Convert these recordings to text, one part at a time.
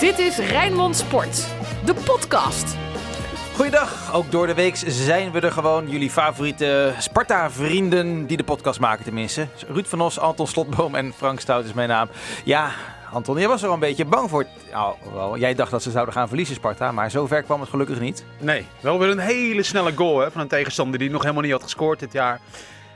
Dit is Rijnmond Sport, de podcast. Goeiedag, ook door de week zijn we er gewoon. Jullie favoriete Sparta-vrienden die de podcast maken tenminste. Ruud van Os, Anton Slotboom en Frank Stout is mijn naam. Ja, Anton, jij was er al een beetje bang voor. Nou, wel, jij dacht dat ze zouden gaan verliezen, Sparta, maar zover kwam het gelukkig niet. Nee, wel weer een hele snelle goal hè, van een tegenstander die nog helemaal niet had gescoord dit jaar.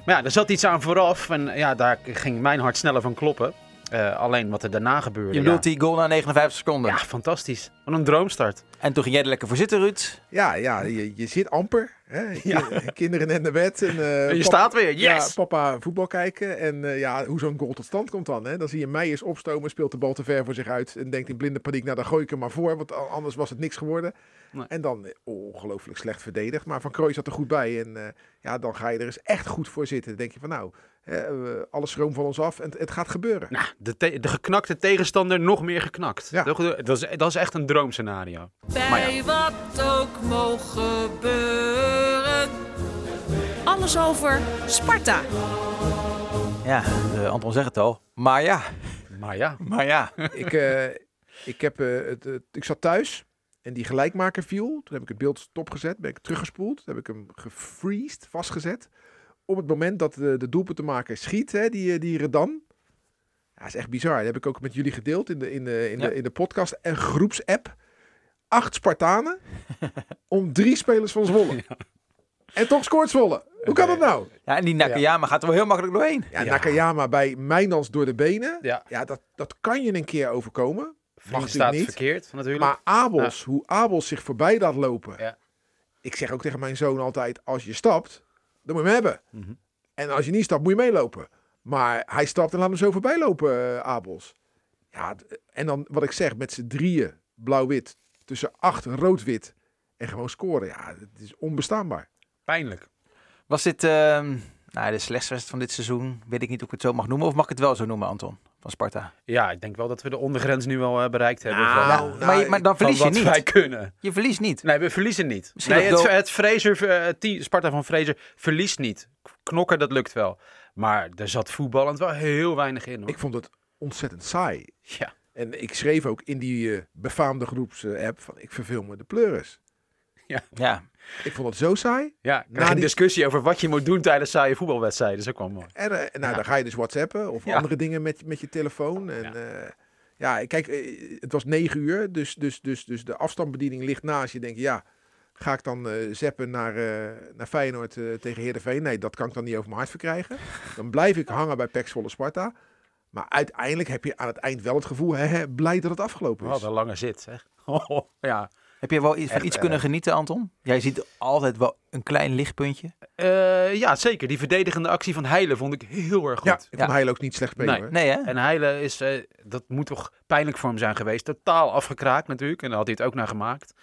Maar ja, er zat iets aan vooraf en ja, daar ging mijn hart sneller van kloppen. Uh, alleen wat er daarna gebeurde. Je bedoelt ja. die goal na 59 seconden? Ja, fantastisch. Wat een droomstart. En toen ging jij er lekker voor zitten, Ruud? Ja, ja je, je zit amper. Hè? Ja. Kinderen net naar bed. En, uh, en je papa, staat weer, yes! Ja, papa voetbal kijken. En uh, ja, hoe zo'n goal tot stand komt dan. Hè? Dan zie je Meijers opstomen, speelt de bal te ver voor zich uit. En denkt in blinde paniek, nou dan gooi ik hem maar voor. Want anders was het niks geworden. Nee. En dan ongelooflijk slecht verdedigd. Maar Van Krooi zat er goed bij. En uh, ja, dan ga je er eens echt goed voor zitten. Dan denk je van nou, uh, alle schroom van ons af en het gaat gebeuren. Nou, de, te de geknakte tegenstander nog meer geknakt. Ja. Dat, is, dat is echt een droomscenario. Bij ja. wat ook mogen gebeuren. Alles over Sparta. Ja, uh, Anton zegt het al. Maar ja. Maar ja. Maar ja. ik, uh, ik, heb, het, ik zat thuis. En die gelijkmaker viel. Toen heb ik het beeld stopgezet. Ben ik teruggespoeld. Toen heb ik hem gefreezed, vastgezet. Op het moment dat de, de doelpuntenmaker schiet, hè, die, die Redan. Ja, dat is echt bizar. Dat heb ik ook met jullie gedeeld in de, in de, in ja. de, in de podcast. En groepsapp. Acht Spartanen. om drie spelers van Zwolle. Ja. En toch scoort Zwolle. Hoe kan dat nou? Ja, en die Nakayama ja. gaat er wel heel makkelijk doorheen. Ja, ja. Nakayama bij Mijnans door de benen. Ja, ja dat, dat kan je een keer overkomen. Mag staat niet. verkeerd natuurlijk. Maar Abels, ja. hoe Abels zich voorbij laat lopen. Ja. Ik zeg ook tegen mijn zoon altijd, als je stapt, dan moet je hem hebben. Mm -hmm. En als je niet stapt, moet je meelopen. Maar hij stapt en laat hem zo voorbij lopen, uh, Abels. Ja, en dan wat ik zeg, met z'n drieën, blauw-wit, tussen acht rood-wit en gewoon scoren. Ja, het is onbestaanbaar. Pijnlijk. Was dit uh, nou, de slechtste van dit seizoen? Weet ik niet of ik het zo mag noemen. Of mag ik het wel zo noemen, Anton? Van Sparta. Ja, ik denk wel dat we de ondergrens nu wel uh, bereikt hebben. Nou, van, nou, maar, je, maar, dan verlies je niet. wij kunnen. Je verliest niet. Nee, we verliezen niet. Misschien nee, het, door... het Fraser, uh, Sparta van Fraser verliest niet. Knokken, dat lukt wel. Maar er zat voetballend wel heel weinig in. Hoor. Ik vond het ontzettend saai. Ja. En ik schreef ook in die uh, befaamde groepsapp van ik verveel me de pleuris. Ja. ja. Ik vond het zo saai. Ja, na een die... discussie over wat je moet doen tijdens saaie voetbalwedstrijden. Dat is ook wel mooi. En, uh, nou, ja. dan ga je dus whatsappen of ja. andere dingen met, met je telefoon. En, ja. Uh, ja, kijk, uh, het was negen uur, dus, dus, dus, dus de afstandsbediening ligt naast je. Denk je, ja, ga ik dan zeppen naar, naar Feyenoord tegen Heerenveen? Nee, dat kan ik dan niet over mijn hart verkrijgen. Dan blijf ik hangen bij Pax Volle Sparta. Maar uiteindelijk heb je aan het eind wel het gevoel, hè, blij dat het afgelopen is. Wat een lange zit, zeg. Oh, ja. Heb je wel iets, van iets kunnen uh, genieten, Anton? Jij ziet altijd wel een klein lichtpuntje. Uh, ja, zeker. Die verdedigende actie van Heilen vond ik heel erg goed. Ja, ik vond ja. Heilen ook niet slecht spelen. Nee, nee hè? En Heilen is, uh, dat moet toch pijnlijk voor hem zijn geweest. Totaal afgekraakt natuurlijk. En daar had hij het ook naar gemaakt.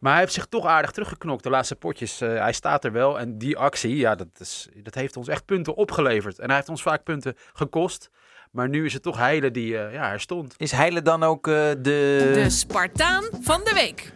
Maar hij heeft zich toch aardig teruggeknokt, de laatste potjes. Uh, hij staat er wel. En die actie, ja, dat, is, dat heeft ons echt punten opgeleverd. En hij heeft ons vaak punten gekost. Maar nu is het toch Heilen die uh, ja, er stond. Is Heilen dan ook uh, de... De Spartaan van de week.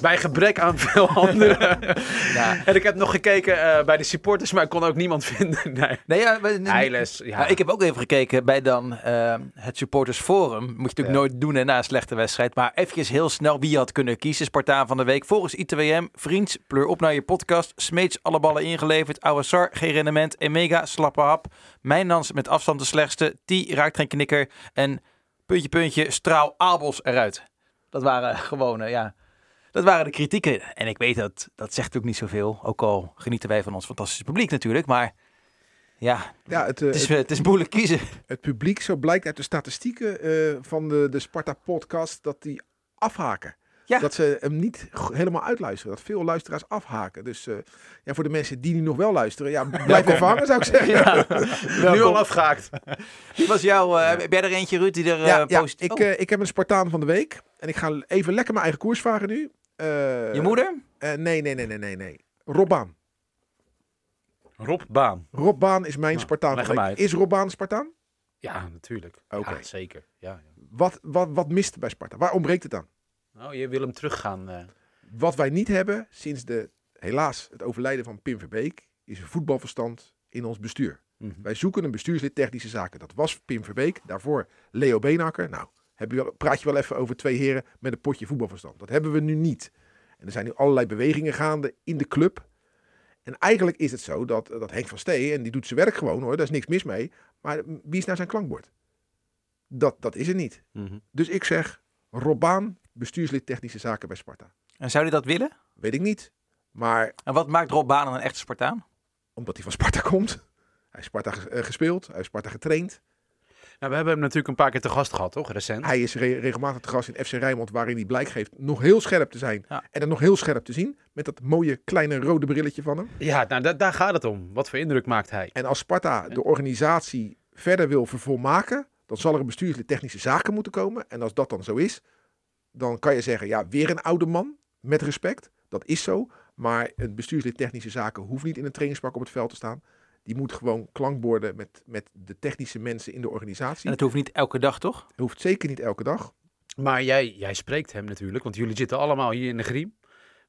Bij gebrek aan veel anderen. ja. En ik heb nog gekeken uh, bij de supporters, maar ik kon ook niemand vinden. Nee, nee, ja, maar, ja. Nou, ik heb ook even gekeken bij dan uh, het supporters forum. Moet je natuurlijk ja. nooit doen hè, na een slechte wedstrijd. Maar eventjes heel snel wie je had kunnen kiezen. Spartaan van de week. Volgens ITWM, vriends, pleur op naar je podcast. Smeets alle ballen ingeleverd. Ouassar, geen rendement. Emega, slappe hap. Mijnans met afstand de slechtste. T raakt geen knikker. En puntje, puntje, straal Abels eruit. Dat waren gewoon, uh, ja... Dat waren de kritieken. En ik weet dat, dat zegt ook niet zoveel. Ook al genieten wij van ons fantastische publiek natuurlijk. Maar ja, ja het, het, is, het is moeilijk kiezen. Het publiek, zo blijkt uit de statistieken uh, van de, de Sparta-podcast, dat die afhaken. Ja. Dat ze hem niet helemaal uitluisteren. Dat veel luisteraars afhaken. Dus uh, ja, voor de mensen die nu nog wel luisteren, ja, blijf even hangen zou ik zeggen. Ja. nu al afgehaakt. Wie was jouw, uh, heb jij er eentje Ruud die er ja, ja, positief... Ik, uh, ik heb een Spartaan van de week. En ik ga even lekker mijn eigen koers varen nu. Uh, Je moeder? Uh, nee, nee, nee, nee, nee, nee. Rob Baan. Rob Baan. Rob Baan is mijn nou, Spartaan. Is Rob Baan Spartaan? Ja, natuurlijk. Oké. Okay. Ja, zeker. Ja, ja. Wat, wat, wat mist bij Sparta? Waar ontbreekt het dan? Nou, je wil hem teruggaan. Uh... Wat wij niet hebben sinds de, helaas het overlijden van Pim Verbeek, is een voetbalverstand in ons bestuur. Mm -hmm. Wij zoeken een bestuurslid technische zaken. Dat was Pim Verbeek. Daarvoor Leo Beenakker. Nou, heb je wel, praat je wel even over twee heren met een potje voetbalverstand. Dat hebben we nu niet. En er zijn nu allerlei bewegingen gaande in de club. En eigenlijk is het zo dat, dat Henk van Stee, en die doet zijn werk gewoon hoor, daar is niks mis mee. Maar wie is nou zijn klankbord? Dat, dat is er niet. Mhm. Dus ik zeg, Robaan, bestuurslid technische zaken bij Sparta. En zou hij dat willen? Weet ik niet. Maar En wat maakt Rob Baan een echte Spartaan? omdat hij van Sparta komt. Hij heeft Sparta eh, gespeeld, hij heeft Sparta getraind. Nou, we hebben hem natuurlijk een paar keer te gast gehad, toch? Recent. Hij is re- regelmatig te gast in FC Rijnmond, waarin hij blijk geeft nog heel scherp te zijn. Ja. En er nog heel scherp te zien, met dat mooie kleine rode brilletje van hem. Ja, nou, da- daar gaat het om. Wat voor indruk maakt hij? En als Sparta de organisatie verder wil vervolmaken, dan zal er een bestuurslid technische zaken moeten komen. En als dat dan zo is, dan kan je zeggen, ja, weer een oude man, met respect. Dat is zo. Maar een bestuurslid technische zaken hoeft niet in een trainingspak op het veld te staan. Die moet gewoon klankborden met, met de technische mensen in de organisatie. En dat hoeft niet elke dag, toch? hoeft zeker niet elke dag. Maar jij, jij spreekt hem natuurlijk, want jullie zitten allemaal hier in de griem.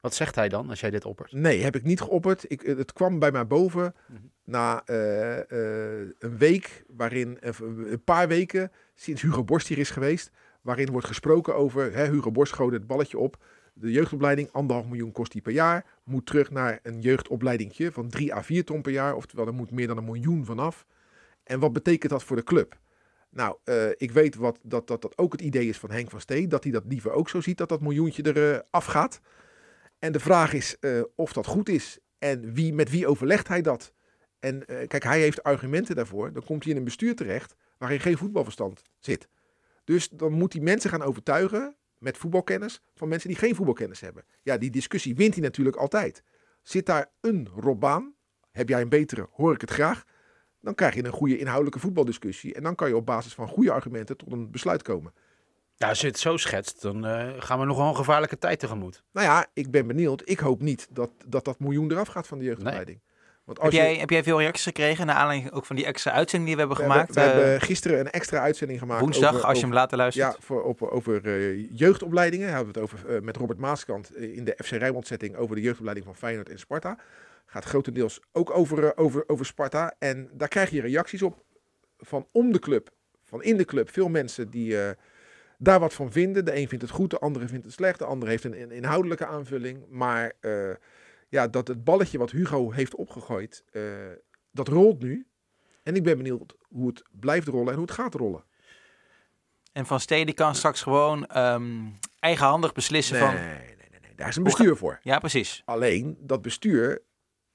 Wat zegt hij dan als jij dit oppert? Nee, heb ik niet geopperd. Ik, eh, het kwam bij mij boven Mhm. na eh, eh, een week, waarin, een paar weken, sinds Hugo Borst hier is geweest, waarin wordt gesproken over, hè, Hugo Borst gooide het balletje op, de jeugdopleiding, anderhalf miljoen kost die per jaar, moet terug naar een jeugdopleidingje van 3 à 4 ton per jaar, oftewel er moet meer dan een miljoen vanaf. En wat betekent dat voor de club? Nou, eh, ik weet wat, dat, dat dat ook het idee is van Henk van Stee, dat hij dat liever ook zo ziet, dat dat miljoentje er eh, afgaat. En de vraag is eh, of dat goed is en wie, met wie overlegt hij dat? En kijk, hij heeft argumenten daarvoor. Dan komt hij in een bestuur terecht waarin geen voetbalverstand zit. Dus dan moet hij mensen gaan overtuigen met voetbalkennis van mensen die geen voetbalkennis hebben. Ja, die discussie wint hij natuurlijk altijd. Zit daar een Robaan, heb jij een betere, hoor ik het graag. Dan krijg je een goede inhoudelijke voetbaldiscussie. En dan kan je op basis van goede argumenten tot een besluit komen. Ja, als je het zo schetst, dan eh, gaan we nogal een gevaarlijke tijd tegemoet. Nou ja, ik ben benieuwd. Ik hoop niet dat dat, dat miljoen eraf gaat van de jeugdopleiding. Want Heb als je- jij, heb jij veel reacties gekregen naar aanleiding ook van die extra uitzending die we hebben gemaakt? we eh, hebben gisteren een extra uitzending gemaakt. woensdag, over- als je hem later luistert. Ja, voor, op, over eh, jeugdopleidingen. We het over eh, met Robert Maaskant in de FC Rijnmond setting over de jeugdopleiding van Feyenoord en Sparta. Gaat grotendeels ook over, over, over Sparta. En daar krijg je reacties op van om de club, van in de club. Veel mensen die daar wat van vinden. De een vindt het goed, de andere vindt het slecht. De andere heeft een, een inhoudelijke aanvulling. Maar ja, dat het balletje wat Hugo heeft opgegooid, eh, dat rolt nu. En ik ben benieuwd hoe het blijft rollen en hoe het gaat rollen. En Van Steen die kan straks gewoon ehm, eigenhandig beslissen Nee, van... nee, nee, nee. Daar is een bestuur voor. Ja, precies. Alleen dat bestuur,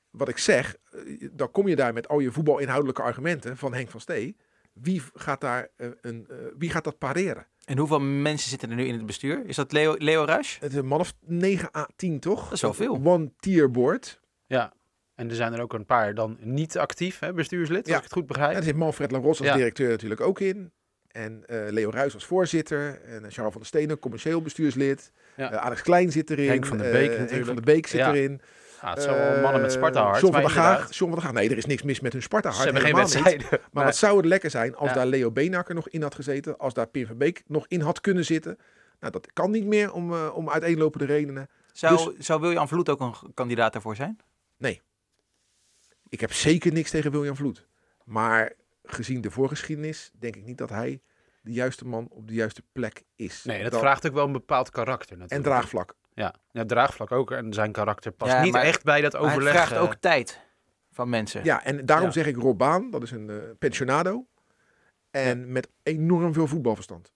wat ik zeg, eh, dan kom je daar met al je voetbalinhoudelijke argumenten van Henk van Stee. Wie gaat, daar, eh, een, wie gaat dat pareren? En hoeveel mensen zitten er nu in het bestuur? Is dat Leo, Leo Rush? Het is een man of 9 à 10, toch? Dat is wel veel. One tier board. Ja. En er zijn er ook een paar dan niet actief, hè, bestuurslid, Ja. als ik het goed En begrijp. er zit Manfred Laros als Ja. directeur natuurlijk ook in. En eh, Leo Ruijs als voorzitter. En eh, Charles van der Stenen, commercieel bestuurslid. Ja. Eh, Alex Klein zit erin. Henk van der eh, Beek Henk natuurlijk. van der Beek zit Ja. erin. Ja, het zijn wel mannen met. Eh, John van maar der Gaag. inderdaad, John van der Gaag. Nee, er is niks mis met hun Sparta-hart. Ze hebben geen wedstrijden. Maar Nee. wat zou het lekker zijn als Ja. daar Leo Beenakker nog in had gezeten. Als daar Pim van Beek nog in had kunnen zitten. Nou, dat kan niet meer om, eh, om uiteenlopende redenen. Zou, zou William Vloed ook een kandidaat daarvoor zijn? Ik heb zeker niks tegen William Vloed. Maar gezien de voorgeschiedenis denk ik niet dat hij de juiste man op de juiste plek is. Nee, dat Dan- vraagt ook wel een bepaald karakter En natuurlijk. draagvlak. Ja, ja draagvlak ook. En zijn karakter past Ja, niet maar- echt bij dat Maar het overleg. vraagt eh, ook tijd van mensen. Ja, en daarom Ja. zeg ik Rob Baan. Dat is een eh, pensionado. En met enorm veel voetbalverstand.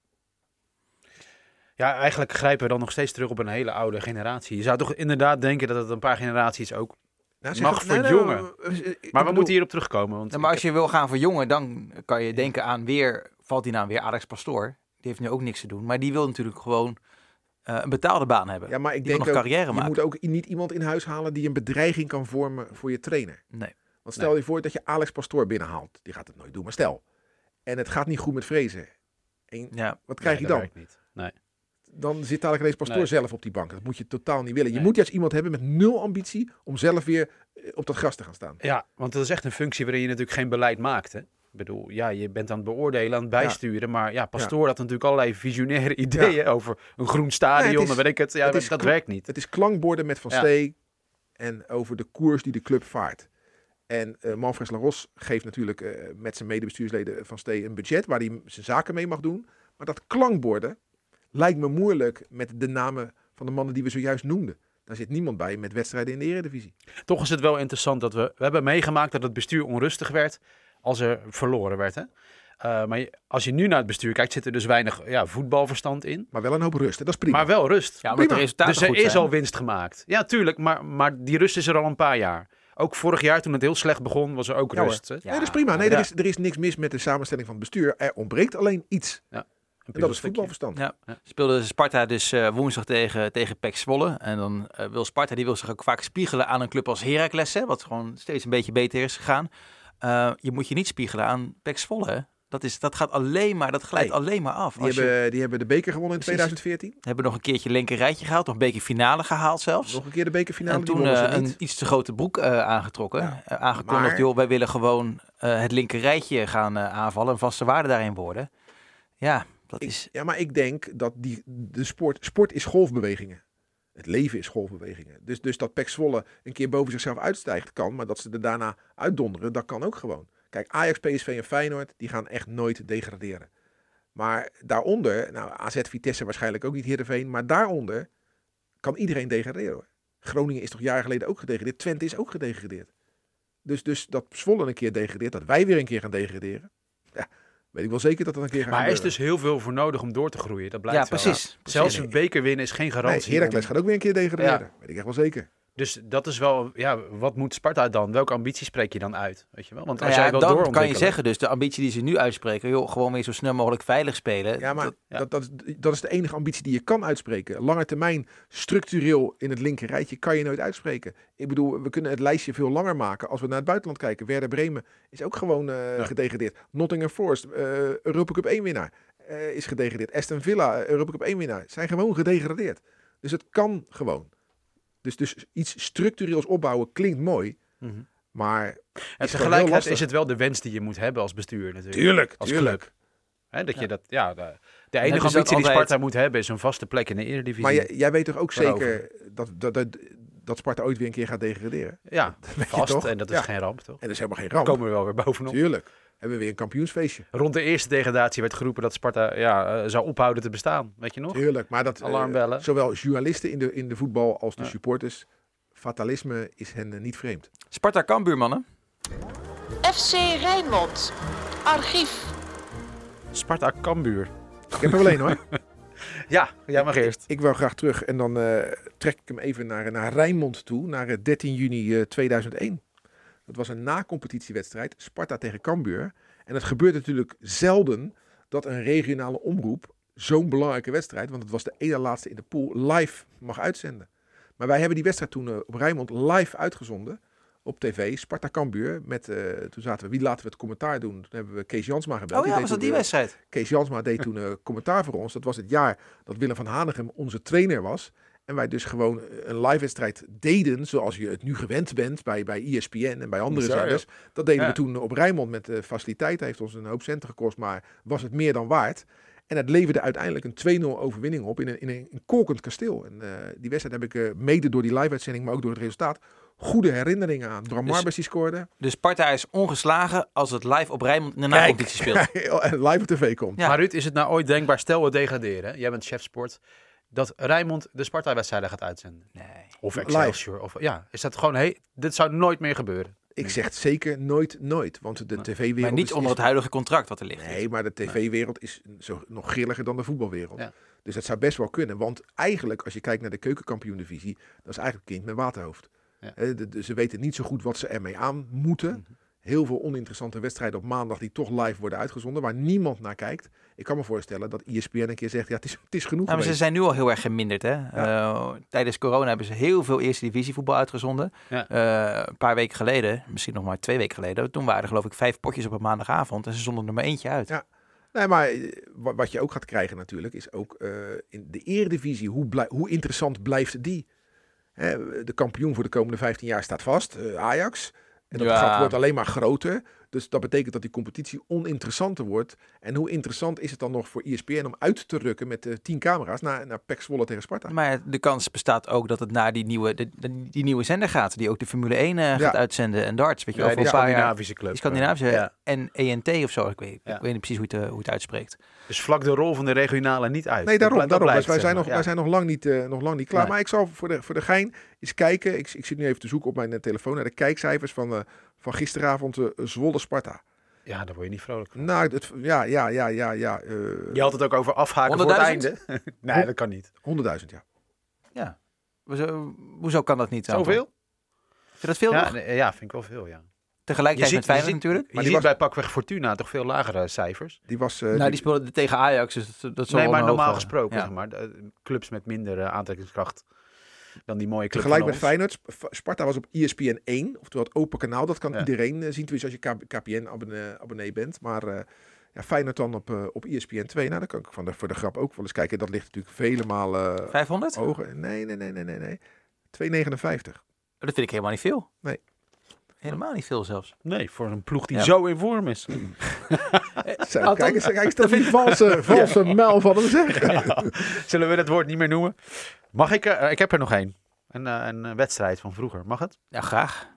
Ja, eigenlijk grijpen we dan nog steeds terug op een hele oude generatie. Je zou toch inderdaad denken dat het een paar generaties ook... Nou, Mag dat- verjongen. Maar we bedoel- moeten hierop terugkomen. Want Ja, maar als je wil gaan verjongen, dan kan je denken aan weer, valt die naam weer, Alex Pastoor. Die heeft nu ook niks te doen. Maar die wil natuurlijk gewoon een betaalde baan hebben. Ja, maar ik die denk nog ook, carrière je maken. moet ook niet iemand in huis halen die een bedreiging kan vormen voor je trainer. Nee. Want stel je voor dat je Alex Pastoor binnenhaalt. Die gaat het nooit doen, maar stel. En het gaat niet goed met Vrezen. En Ja, wat krijg Nee, je dan? niet. Nee. Dan zit dadelijk ineens Pastoor Nee. zelf op die bank. Dat moet je totaal niet willen. Je Nee. moet juist iemand hebben met nul ambitie om zelf weer eh, op dat gras te gaan staan. Ja, want dat is echt een functie waarin je natuurlijk geen beleid maakt. Hè? Ik bedoel, ja, je bent aan het beoordelen, aan het bijsturen. Maar ja, Pastoor had natuurlijk allerlei visionaire ideeën over een groen stadion. Nee, is- dan weet ik het. Ja, het is dat werkt niet. Het is klankborden met Van. Stee en over de koers die de club vaart. En eh Manfred Laros geeft natuurlijk eh, met zijn medebestuursleden van Stee een budget waar hij zijn zaken mee mag doen. Maar dat klankborden lijkt me moeilijk met de namen van de mannen die we zojuist noemden. Daar zit niemand bij met wedstrijden in de Eredivisie. Toch is het wel interessant dat we... We hebben meegemaakt dat het bestuur onrustig werd als er verloren werd. Hè? Uh, maar als je nu naar het bestuur kijkt, zit er dus weinig ja, voetbalverstand in. Maar wel een hoop rust. En dat is prima. Maar wel rust. Ja, de Prima. resultaten dus er goed is zijn. al winst gemaakt. Ja, tuurlijk. Maar, maar die rust is er al een paar jaar. Ook vorig jaar, toen het heel slecht begon, was er ook Ja, rust. hè? Ja, nee, dat is prima. Nee, ja. er, is, er is niks mis met de samenstelling van het bestuur. Er ontbreekt alleen iets. Een En dat is voetbalverstand. Ja. Ja. Speelde Sparta dus eh, woensdag tegen, tegen PEC Zwolle. En dan eh, wil Sparta, die wil zich ook vaak spiegelen aan een club als Heracles. Hè, wat gewoon steeds een beetje beter is gegaan. Eh, je moet je niet spiegelen aan PEC Zwolle. Dat, is, dat gaat alleen maar, dat glijdt Nee. alleen maar af. Die, je, hebben, die hebben de beker gewonnen in Precies. 2014. hebben nog een keertje linker rijtje gehaald. Nog een beker finale gehaald zelfs. Nog een keer de bekerfinale. en toen eh, een iets te grote broek eh, aangetrokken. Ja. Aangekondigd, Maar- joh, wij willen gewoon het linker rijtje gaan aanvallen. Een vaste waarde daarin worden. Ja, dat Ik- is... ja, maar ik denk dat die, de sport, sport is golfbewegingen. Het leven is golfbewegingen. Dus, dus dat Pek Zwolle een keer boven zichzelf uitstijgt kan, maar dat ze er daarna uitdonderen, dat kan ook gewoon. Kijk, Ajax, PSV en Feyenoord, die gaan echt nooit degraderen. Maar daaronder, nou AZ, Vitesse waarschijnlijk ook niet Heerenveen, maar daaronder kan iedereen degraderen. Groningen is toch jaren geleden ook gedegradeerd. Twente is ook gedegradeerd. Dus, dus dat Zwolle een keer degradeert, dat wij weer een keer gaan degraderen. Weet ik wel zeker dat dat een keer gaat Maar er is dus heel veel voor nodig om door te groeien. Dat blijkt Ja, wel. precies. Zelfs Nee. een beker winnen is geen Nee, garantie. Heracles om- gaat ook weer een keer degraderen. Weet ik echt wel zeker. Dus dat is wel, ja, wat moet Sparta dan? Welke ambitie spreek je dan uit? Weet je wel? Want als Nou ja, jij wil dan kan je zeggen, dus de ambitie die ze nu uitspreken, joh, gewoon weer zo snel mogelijk veilig spelen. Ja, maar Dat- ja. Dat, dat, is, dat is de enige ambitie die je kan uitspreken. Lange termijn, structureel in het linker rijtje, kan je nooit uitspreken. Ik bedoel, we kunnen het lijstje veel langer maken als we naar het buitenland kijken. Werder Bremen is ook gewoon eh, Ja. gedegradeerd. Nottingham Forest, eh Europa Cup 1 winnaar, eh, is gedegradeerd. Aston Villa, Europa Cup 1 winnaar, zijn gewoon gedegradeerd. Dus het kan gewoon. Dus, dus iets structureels opbouwen klinkt mooi, Mhm. maar En tegelijkertijd is het wel de wens die je moet hebben als bestuur natuurlijk. Tuurlijk, Als tuurlijk. club. Hè, dat je dat, ja, de, enige ambitie die Sparta moet hebben is een vaste plek in de Eredivisie. Maar jij, jij weet toch ook zeker dat, dat, dat, dat Sparta ooit weer een keer gaat degraderen? ja, vast. En dat is Ja. geen ramp, toch? En dat is helemaal geen ramp. Komen we wel weer bovenop. Tuurlijk. Hebben we weer een kampioensfeestje. Rond de eerste degradatie werd geroepen dat Sparta ja, eh, zou ophouden te bestaan. Weet je nog? Tuurlijk. Maar dat eh, Alarmbellen. zowel journalisten in de, in de voetbal als de Ja. supporters. Fatalisme is hen eh, niet vreemd. Sparta Cambuur, mannen. FC Rijnmond. Archief. Sparta Cambuur. Ik heb er wel één hoor. Ja, jij mag eerst. Ik wil graag terug en dan eh, trek ik hem even naar, naar Rijnmond toe. Naar eh, 13 juni eh, 2001. Dat was een na-competitiewedstrijd. Sparta tegen Cambuur. En het gebeurt natuurlijk zelden dat een regionale omroep zo'n belangrijke wedstrijd, want het was de ene laatste in de pool, live mag uitzenden. Maar wij hebben die wedstrijd toen eh, op Rijnmond live uitgezonden op tv. Sparta Cambuur. Met, eh, toen zaten we, wie laten we het commentaar doen? Toen hebben we Kees Jansma gebeld. Oh ja, deed was dat die de- wedstrijd? Kees Jansma deed toen eh, commentaar voor ons. Dat was het jaar dat Willem van Hanegem onze trainer was. En wij dus gewoon een live wedstrijd deden, zoals je het nu gewend bent bij, bij ESPN en bij andere zenders. Dat deden Ja. we toen op Rijnmond met de faciliteiten. Heeft ons een hoop centen gekost, maar was het meer dan waard. En het leverde uiteindelijk een 2-0 overwinning op in een, in een, een kolkend kasteel. En eh, die wedstrijd heb ik eh, mede door die live-uitzending, maar ook door het resultaat, goede herinneringen aan. Bram Dus- Marbers die scoorde. Dus Sparta is ongeslagen als het live op Rijnmond in de na-competitie speelt. en live op tv komt. Ja. Maar Ruud, is het nou ooit denkbaar, stel we degraderen, jij bent chef sport, dat Rijnmond de Sparta-wedstrijden gaat uitzenden? Nee. Of Live. Excelsior? Of, ja, is dat gewoon, hey, dit zou nooit meer gebeuren. Ik zeg zeker nooit, nooit. Want de Nee. tv-wereld Maar niet is- onder het huidige contract wat er ligt. Nee, maar de tv-wereld is zo, nog grilliger dan de voetbalwereld. Ja. Dus dat zou best wel kunnen. Want eigenlijk, als je kijkt naar de keukenkampioen-divisie, dat is eigenlijk een kind met waterhoofd. Ja. De- de- ze weten niet zo goed wat ze ermee aan moeten. Mhm. Heel veel oninteressante wedstrijden op maandag die toch live worden uitgezonden, waar niemand naar kijkt. Ik kan me voorstellen dat ESPN een keer zegt, ja, het is, het is genoeg Ja, maar ze zijn nu al heel erg geminderd. Hè? Eh, tijdens corona hebben ze heel veel eerste divisie voetbal uitgezonden. Ja. Eh, een paar weken geleden, misschien nog maar twee weken geleden, toen waren er geloof ik vijf potjes op een maandagavond en ze zonden er maar eentje uit. Ja. Nee, maar eh, wa- wat je ook gaat krijgen natuurlijk, is ook eh, in de eredivisie, hoe, blij- hoe interessant blijft die? Hè, de kampioen voor de komende 15 jaar staat vast, eh, Ajax. En dat Ja. gat wordt alleen maar groter. Dus dat betekent dat die competitie oninteressanter wordt. En hoe interessant is het dan nog voor ESPN om uit te rukken met eh, tien camera's naar, naar PEC Zwolle tegen Sparta? Maar de kans bestaat ook dat het naar die nieuwe, de, de- die nieuwe zender gaat. Die ook de Formule 1 eh, gaat Ja. uitzenden. En darts, weet je wel, Ja, die een paar jaar. Scandinavische club. Die Scandinavische Ja. en ENT of zo. Ik weet, Ja. ik weet niet precies hoe het, eh, hoe het uitspreekt. Dus vlak de rol van de regionale niet uit. Nee, daarom. Dat daarom. Dus blijft, wij zijn, nog, Ja. wij zijn nog, lang niet, eh, nog lang niet klaar. Nee. Maar ik zal voor de, voor de gein eens kijken. Ik, ik zit nu even te zoeken op mijn eh, telefoon naar de kijkcijfers van, eh, van gisteravond eh, Zwolle-Sparta. Ja, daar word je niet vrolijk van. Nou, het, ja, ja, ja, ja, ja. eh, Je had het ook over afhaken voor het 100.000? einde. nee, dat kan niet. 100.000, ja. Ja. Hoezo, hoezo kan dat niet? Zoveel? Vind je dat veel Ja, nee, ja, vind ik wel veel, ja. Tegelijkertijd met Feyenoord natuurlijk. Je die ziet was- bij pakweg Fortuna toch veel lagere cijfers. Die was... eh, nou, die- die speelden tegen Ajax, dus dat, dat nee, maar normaal hoge- gesproken, ja. zeg maar. de- clubs met minder aantrekkingskracht dan die mooie club Tegelijk met. Feyenoord. Sp- Sparta was op ESPN 1, oftewel het open kanaal. Dat kan Ja. iedereen eh, zien, tenminste als je KPN-abonnee abonnee bent. Maar eh ja, Feyenoord dan op, eh, op ESPN 2. Nou, dan kan ik van de, voor de grap ook wel eens kijken. Dat ligt natuurlijk vele malen 500? hoger. Nee, nee, nee, nee, nee. nee. 2,59. Dat vind ik helemaal niet veel. Nee. Helemaal niet veel zelfs. Nee, voor een ploeg die Ja. zo in vorm is. Zo, Althans- kijk eens, kijk eens dat valse, valse mel van hem zeggen. Zullen we het woord niet meer noemen? Mag ik? er- ik heb er nog één. Een, eh, een eh, wedstrijd van vroeger. Mag het? Ja, graag.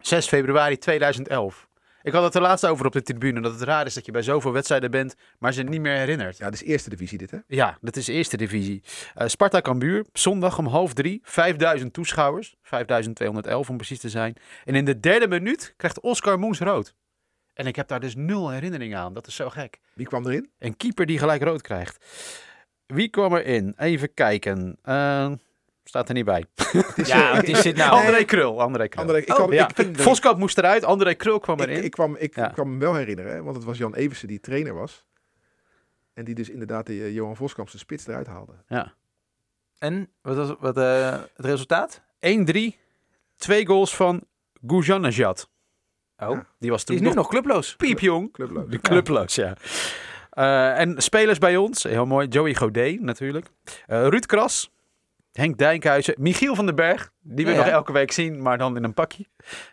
6 februari 2011. Ik had het er laatst over op de tribune. Dat het raar is dat je bij zoveel wedstrijden bent, maar ze niet meer herinnert. Ja, dat is eerste divisie dit, hè? Ja, dat is eerste divisie. Eh Sparta Cambuur, zondag om half drie. 5000 toeschouwers. 5211 om precies te zijn. En in de derde minuut krijgt Oscar Moens rood. En ik heb daar dus nul herinnering aan. Dat is zo gek. Wie kwam erin? Een keeper die gelijk rood krijgt. Wie kwam erin? Even kijken. Eh, staat er niet bij. Ja, het is dit nou. André Krul. André Krul. André, ik, Oh, kan, ja. ik, vind- Voskamp moest eruit. André Krul kwam ik, erin. ik, kwam, ik Ja. kwam hem wel herinneren, hè, want het was Jan Eversen die trainer was. En die dus inderdaad de, eh, Johan Voskamp zijn spits eruit haalde. ja. En wat was wat, eh, het resultaat? 1-3. Twee goals van Gujanajad. Oh, Ja. Die was die toen is nu nog nog clubloos. piepjong. Clubloos. De clubloos, ja. Eh, en spelers bij ons, heel mooi. Joey Godet natuurlijk. Eh, Ruud Kras. Henk Dijkhuizen. Michiel van den Berg. Die we Ja, nog ja. elke week zien, maar dan in een pakje.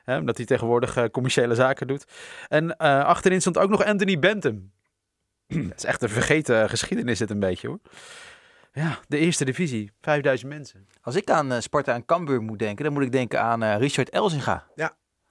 Hè, omdat hij tegenwoordig eh, commerciële zaken doet. En eh, achterin stond ook nog Anthony Bentham. Het is echt een vergeten geschiedenis dit een beetje hoor. Ja, de eerste divisie. 5000 mensen. Als ik aan eh, Sparta en Cambuur moet denken, dan moet ik denken aan eh, Richard Elzinga.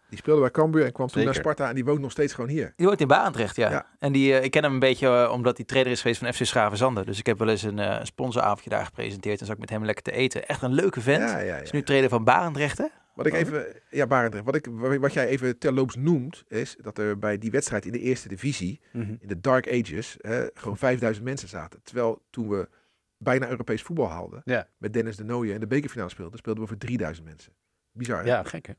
Die speelde bij Cambuur en kwam toen naar Sparta en die woont nog steeds gewoon hier. Die woont in Barendrecht, ja. Ja. En die, eh, ik ken hem een beetje eh, omdat hij trainer is geweest van FC Schravenzande. Dus ik heb wel eens een eh sponsoravondje daar gepresenteerd. En zat ik met hem lekker te eten. Echt een leuke vent. Ja, ja, ja. Is nu trainer van Barendrecht, hè? Wat ik even, ja, Barendrecht, wat, ik, wat jij even terloops noemt, is dat er bij die wedstrijd in de eerste divisie, in de Dark Ages, hè, gewoon 5000 mensen zaten. Terwijl toen we bijna Europees voetbal haalden, Ja. met Dennis de Nooijen en de bekerfinale speelden, speelden we voor 3000 mensen. Bizar, hè? Ja, gek hè.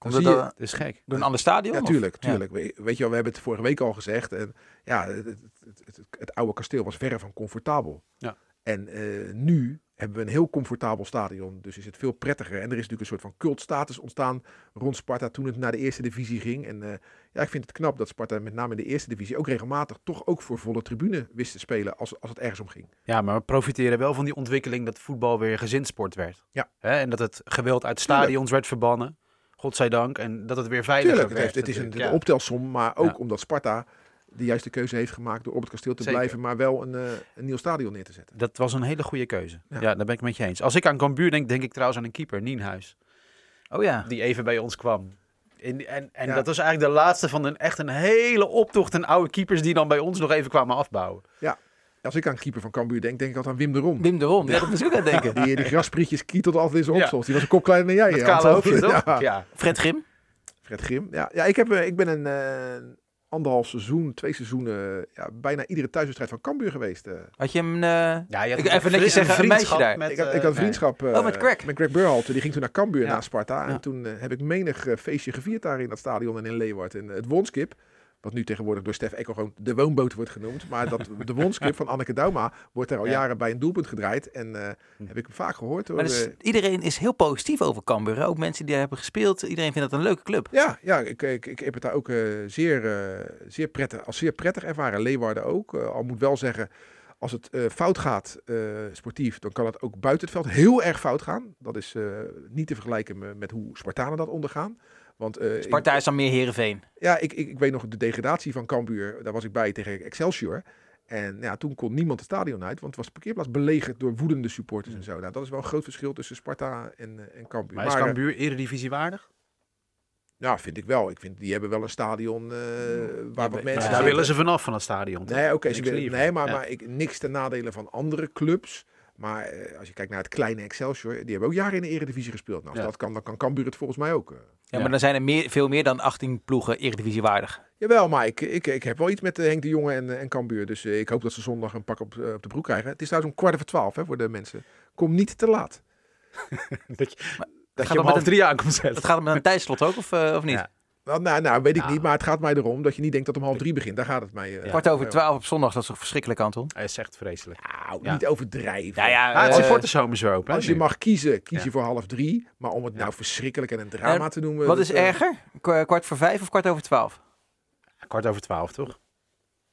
Komt dat is gek. door een ander stadion? Ja, of? tuurlijk, Ja. Weet je wel, we hebben het vorige week al gezegd. En ja, het, het, het, het- het oude kasteel was verre van comfortabel. Ja. En eh, nu hebben we een heel comfortabel stadion. Dus is het veel prettiger. En er is natuurlijk een soort van cultstatus ontstaan rond Sparta toen het naar de eerste divisie ging. En eh, ja, ik vind het knap dat Sparta met name in de eerste divisie ook regelmatig toch ook voor volle tribune wist te spelen als, als het ergens om ging. Ja, maar we profiteren wel van die ontwikkeling dat voetbal weer gezinssport werd. Ja. Hè? En dat het geweld uit stadions werd verbannen. Godzijdank. En dat het weer veiliger Tuurlijk, het, heeft, het is een, optelsom, maar ook Ja. omdat Sparta de juiste keuze heeft gemaakt door op het kasteel te Zeker. blijven, maar wel een, eh, een nieuw stadion neer te zetten. Dat was een hele goede keuze. Ja. Ja. daar ben ik met je eens. Als ik aan Cambuur denk, denk ik trouwens aan een keeper, Nienhuis. Oh ja. Die even bij ons kwam. En, en, en Ja. dat was eigenlijk de laatste van een echt een hele optocht aan oude keepers die dan bij ons nog even kwamen afbouwen. Als ik aan keeper van Cambuur denk, denk ik altijd aan Wim de Ron. Wim de Ron, ja, dat moest ik ook aan denken. Die, die grasprietjes kietelt altijd in zijn Ja. Die was een kop kleiner dan jij. Dat hè, kale hoofdje, toch? Ja. Ja. Fred Grim. Fred Grim. Ja, ja ik, heb, eh, ik ben een eh, anderhalf seizoen, twee seizoenen, ja, bijna iedere thuiswedstrijd van Cambuur geweest. eh. Had je hem... eh, Ja, je Ik- even netjes zeggen, een meisje vriendschap daar. Met, ik, had, eh, ik had nee. vriendschap eh, Oh, met Greg. met Greg Burhalter. Die ging toen naar Cambuur, Ja. naar Sparta. Ja. En toen eh, heb ik menig eh, feestje gevierd daar in dat stadion en in Leeuwarden. En eh, het Wonskip, wat nu tegenwoordig door Stef Ekkel gewoon de woonboot wordt genoemd. Maar dat, de Wonskip van Anneke Douma wordt er al Ja. jaren bij een doelpunt gedraaid. En Hm. heb ik vaak gehoord. Hoor. Maar dus, Eh, iedereen is heel positief over Cambuur. hè? Ook mensen die daar hebben gespeeld. Iedereen vindt dat een leuke club. Ja, ja ik, ik, ik heb het daar ook eh, zeer, zeer prettig, als zeer prettig ervaren. Leeuwarden ook. Al moet wel zeggen, als het fout gaat sportief, dan kan het ook buiten het veld heel erg fout gaan. Dat is niet te vergelijken me- met hoe Spartanen dat ondergaan. Want eh, ik- Sparta is dan meer Heerenveen. ja, ik, ik, ik weet nog de degradatie van Cambuur. Daar was ik bij tegen Excelsior. En ja, toen kon niemand het stadion uit, want het was de parkeerplaats belegerd door woedende supporters en zo. Nou, dat is wel een groot verschil tussen Sparta en, eh, en Cambuur. Maar is eh, Cambuur eredivisie waardig? ja, vind ik wel. Ik vind, die hebben wel een stadion eh, waar wat mensen daar willen ze vanaf van het stadion. toch? Nee, oké, willen- nee maar, Ja. maar ik, niks ten nadele van andere clubs. Maar eh, als je kijkt naar het kleine Excelsior, die hebben ook jaren in de Eredivisie gespeeld. Nou, als Ja. dat kan, dan kan Cambuur het volgens mij ook. eh. Ja, Ja. maar dan zijn er meer, veel meer dan 18 ploegen Eredivisie waardig. Jawel, maar ik, ik, ik heb wel iets met eh, Henk de Jonge en, en Cambuur. Dus ik hoop dat ze zondag een pak op, op de broek krijgen. Het is trouwens om kwart over twaalf hè, voor de mensen. Kom niet te laat. dat je, gaat dat je om half een- drie aan komt zetten. Dat gaat met een tijdslot ook, of, of niet? Ja. Nou, nou, nou, weet ik niet, maar het gaat mij erom dat je niet denkt dat het om half drie begint. Daar gaat het mij. eh, Kwart over twaalf op zondag, dat is toch verschrikkelijk, Anton? Hij is echt vreselijk. Nou, Ja. niet overdrijven. Ja, ja, het eh, supporterszomer is weer open. hè, Als je mag kiezen, kies Ja. je voor half drie. Maar om het nou verschrikkelijk en een drama En te noemen. Wat dat, is eh, erger? Kwa- Kwart voor vijf of kwart over twaalf? Kwart over twaalf, toch?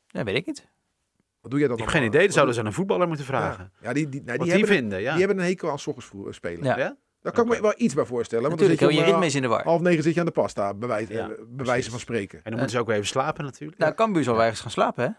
Ja, weet ik niet. Wat doe jij dan? Ik heb geen idee. Dan Wat zouden ze aan een voetballer moeten vragen. Ja, ja die, die, nou, Wat die, die, hebben, vinden, ja. die hebben een hekel aan 's ochtends vroeg spelen. Ja. Daar kan ik me wel iets bij voorstellen. Want Natuurlijk, dan je je ritme eh, is in de war. half negen zit je aan de pasta, bij wijze, Ja, eh, bij wijze van spreken. En dan moeten ze ook weer even slapen natuurlijk. Nou, Cambuur zal wel ergens gaan slapen, hè?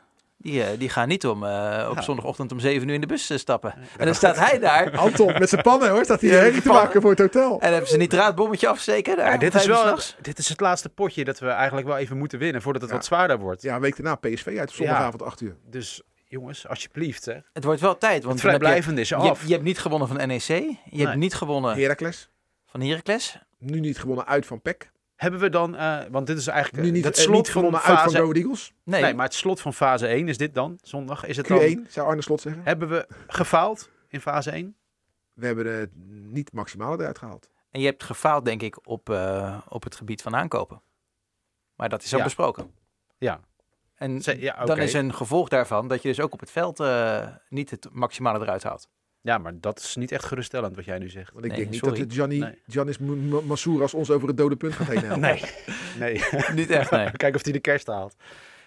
Die, eh, die gaan niet om eh, op Ja. zondagochtend om zeven uur in de bus eh, stappen. En dan staat hij daar. Anton, met zijn pannen hoor, staat hij Ja, herrie te maken voor het hotel. En hebben ze een nitraatbommetje afsteken daar. Ja, dit, is wel, dit is het laatste potje dat we eigenlijk wel even moeten winnen voordat het Ja. wat zwaarder wordt. Ja, een week daarna PSV uit op zondagavond 8 uur. Dus jongens, alsjeblieft. Hè. Het wordt wel tijd, want Het vrijblijvende is je, af. je hebt niet gewonnen van NEC. Je Nee. hebt niet gewonnen Heracles, van Heracles. nu niet gewonnen uit van PEC. Hebben we dan, eh, want dit is eigenlijk Nu niet, het eh, slot niet van gewonnen uit van fase... Go Ahead Eagles. Nee, nee, maar het slot van fase 1 is dit dan, zondag. Is het Q1, dan, zou Arne Slot zeggen. hebben we gefaald in fase 1? We hebben het niet maximale eruit gehaald. en je hebt gefaald, denk ik, op, eh, op het gebied van aankopen. Maar dat is al Ja. besproken. Ja. En ja, dan is een gevolg daarvan dat je dus ook op het veld eh, niet het maximale eruit haalt. Ja, maar dat is niet echt geruststellend wat jij nu zegt. Want ik Nee, denk niet sorry. dat het Gianni, Nee. Giannis Massouras ons over het dode punt gaat heen helpen. Nee, nee. niet echt, nee. Kijken of hij de kerst haalt.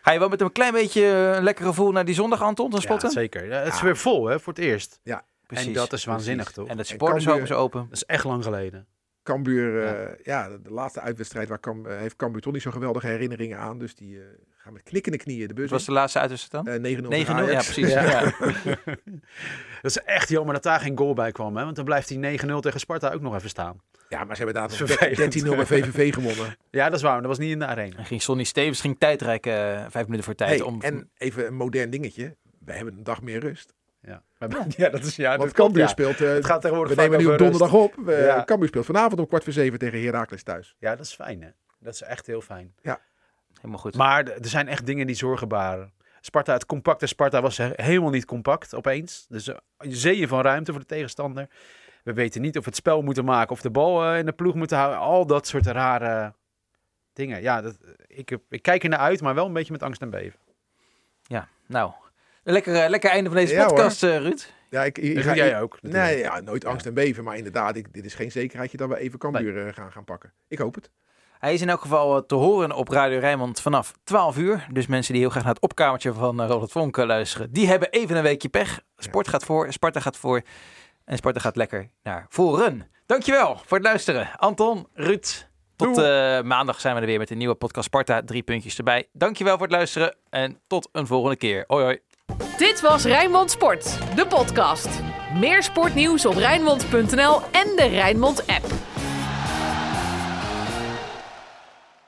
Ga je wel met een klein beetje een lekker gevoel naar die zondag, Anton, te Ja, spotten? zeker. Ja, het is Ja. weer vol hè, voor het eerst. Precies. En dat is waanzinnig precies. toch? En supportershome Cambuur- is open. Dat is echt lang geleden. Cambuur, eh, ja, de, de laatste uitwedstrijd waar Cam, eh, heeft Cambuur toch niet zo geweldige herinneringen aan. Dus die eh, gaan met knikkende knieën de bus Wat was de laatste uitwedstrijd dan? in. Eh, 9-0 9-0, tegen ja precies. Ja. Ja. Dat is echt jammer dat daar geen goal bij kwam. Hè? Want dan blijft die 9-0 tegen Sparta ook nog even staan. Ja, maar ze hebben daar Dat is vervelend. 13-0 bij VVV gewonnen. Ja, dat is waar. maar Dat was niet in de arena. En ging Sonny Stevens ging tijdrijken, eh, vijf minuten voor tijd. Hey, om, En even een modern dingetje. We hebben een dag meer rust. Ja, ja dat is ja. Want Cambuur ja. speelt... eh, Het gaat tegenwoordig we nemen nu op donderdag op. We, Ja. Cambuur speelt vanavond om kwart voor zeven tegen Heracles thuis. Ja, dat is fijn hè. Dat is echt heel fijn. Helemaal goed. Maar er zijn echt dingen die zorgen baren. Sparta, het compacte Sparta was he- helemaal niet compact opeens. Dus uh, zeeën van ruimte voor de tegenstander. We weten niet of we het spel moeten maken of de bal eh, in de ploeg moeten houden. Al dat soort rare dingen. Ja, dat, ik, ik kijk er naar uit, maar wel een beetje met angst en beven. Ja, nou. Een lekker, eh, lekker einde van deze Ja, podcast, eh, Ruud. Ja, ik, ga- jij ook. natuurlijk. Nee, ja, nooit angst en beven. Maar inderdaad, ik, dit is geen zekerheidje dat we even Cambuur eh, gaan, gaan pakken. Ik hoop het. Hij is in elk geval eh, te horen op Radio Rijnmond vanaf 12 uur. Dus mensen die heel graag naar het opkamertje van eh, Ronald Vonk eh, luisteren, die hebben even een weekje pech. Sport gaat voor, Sparta gaat voor en Sparta gaat lekker naar voren. Dankjewel voor het luisteren. Anton, Ruud, tot eh, maandag zijn we er weer met een nieuwe podcast Sparta. Drie puntjes erbij. Dankjewel voor het luisteren en tot een volgende keer. Hoi hoi. Dit was Rijnmond Sport, de podcast. Meer sportnieuws op Rijnmond.nl en de Rijnmond app.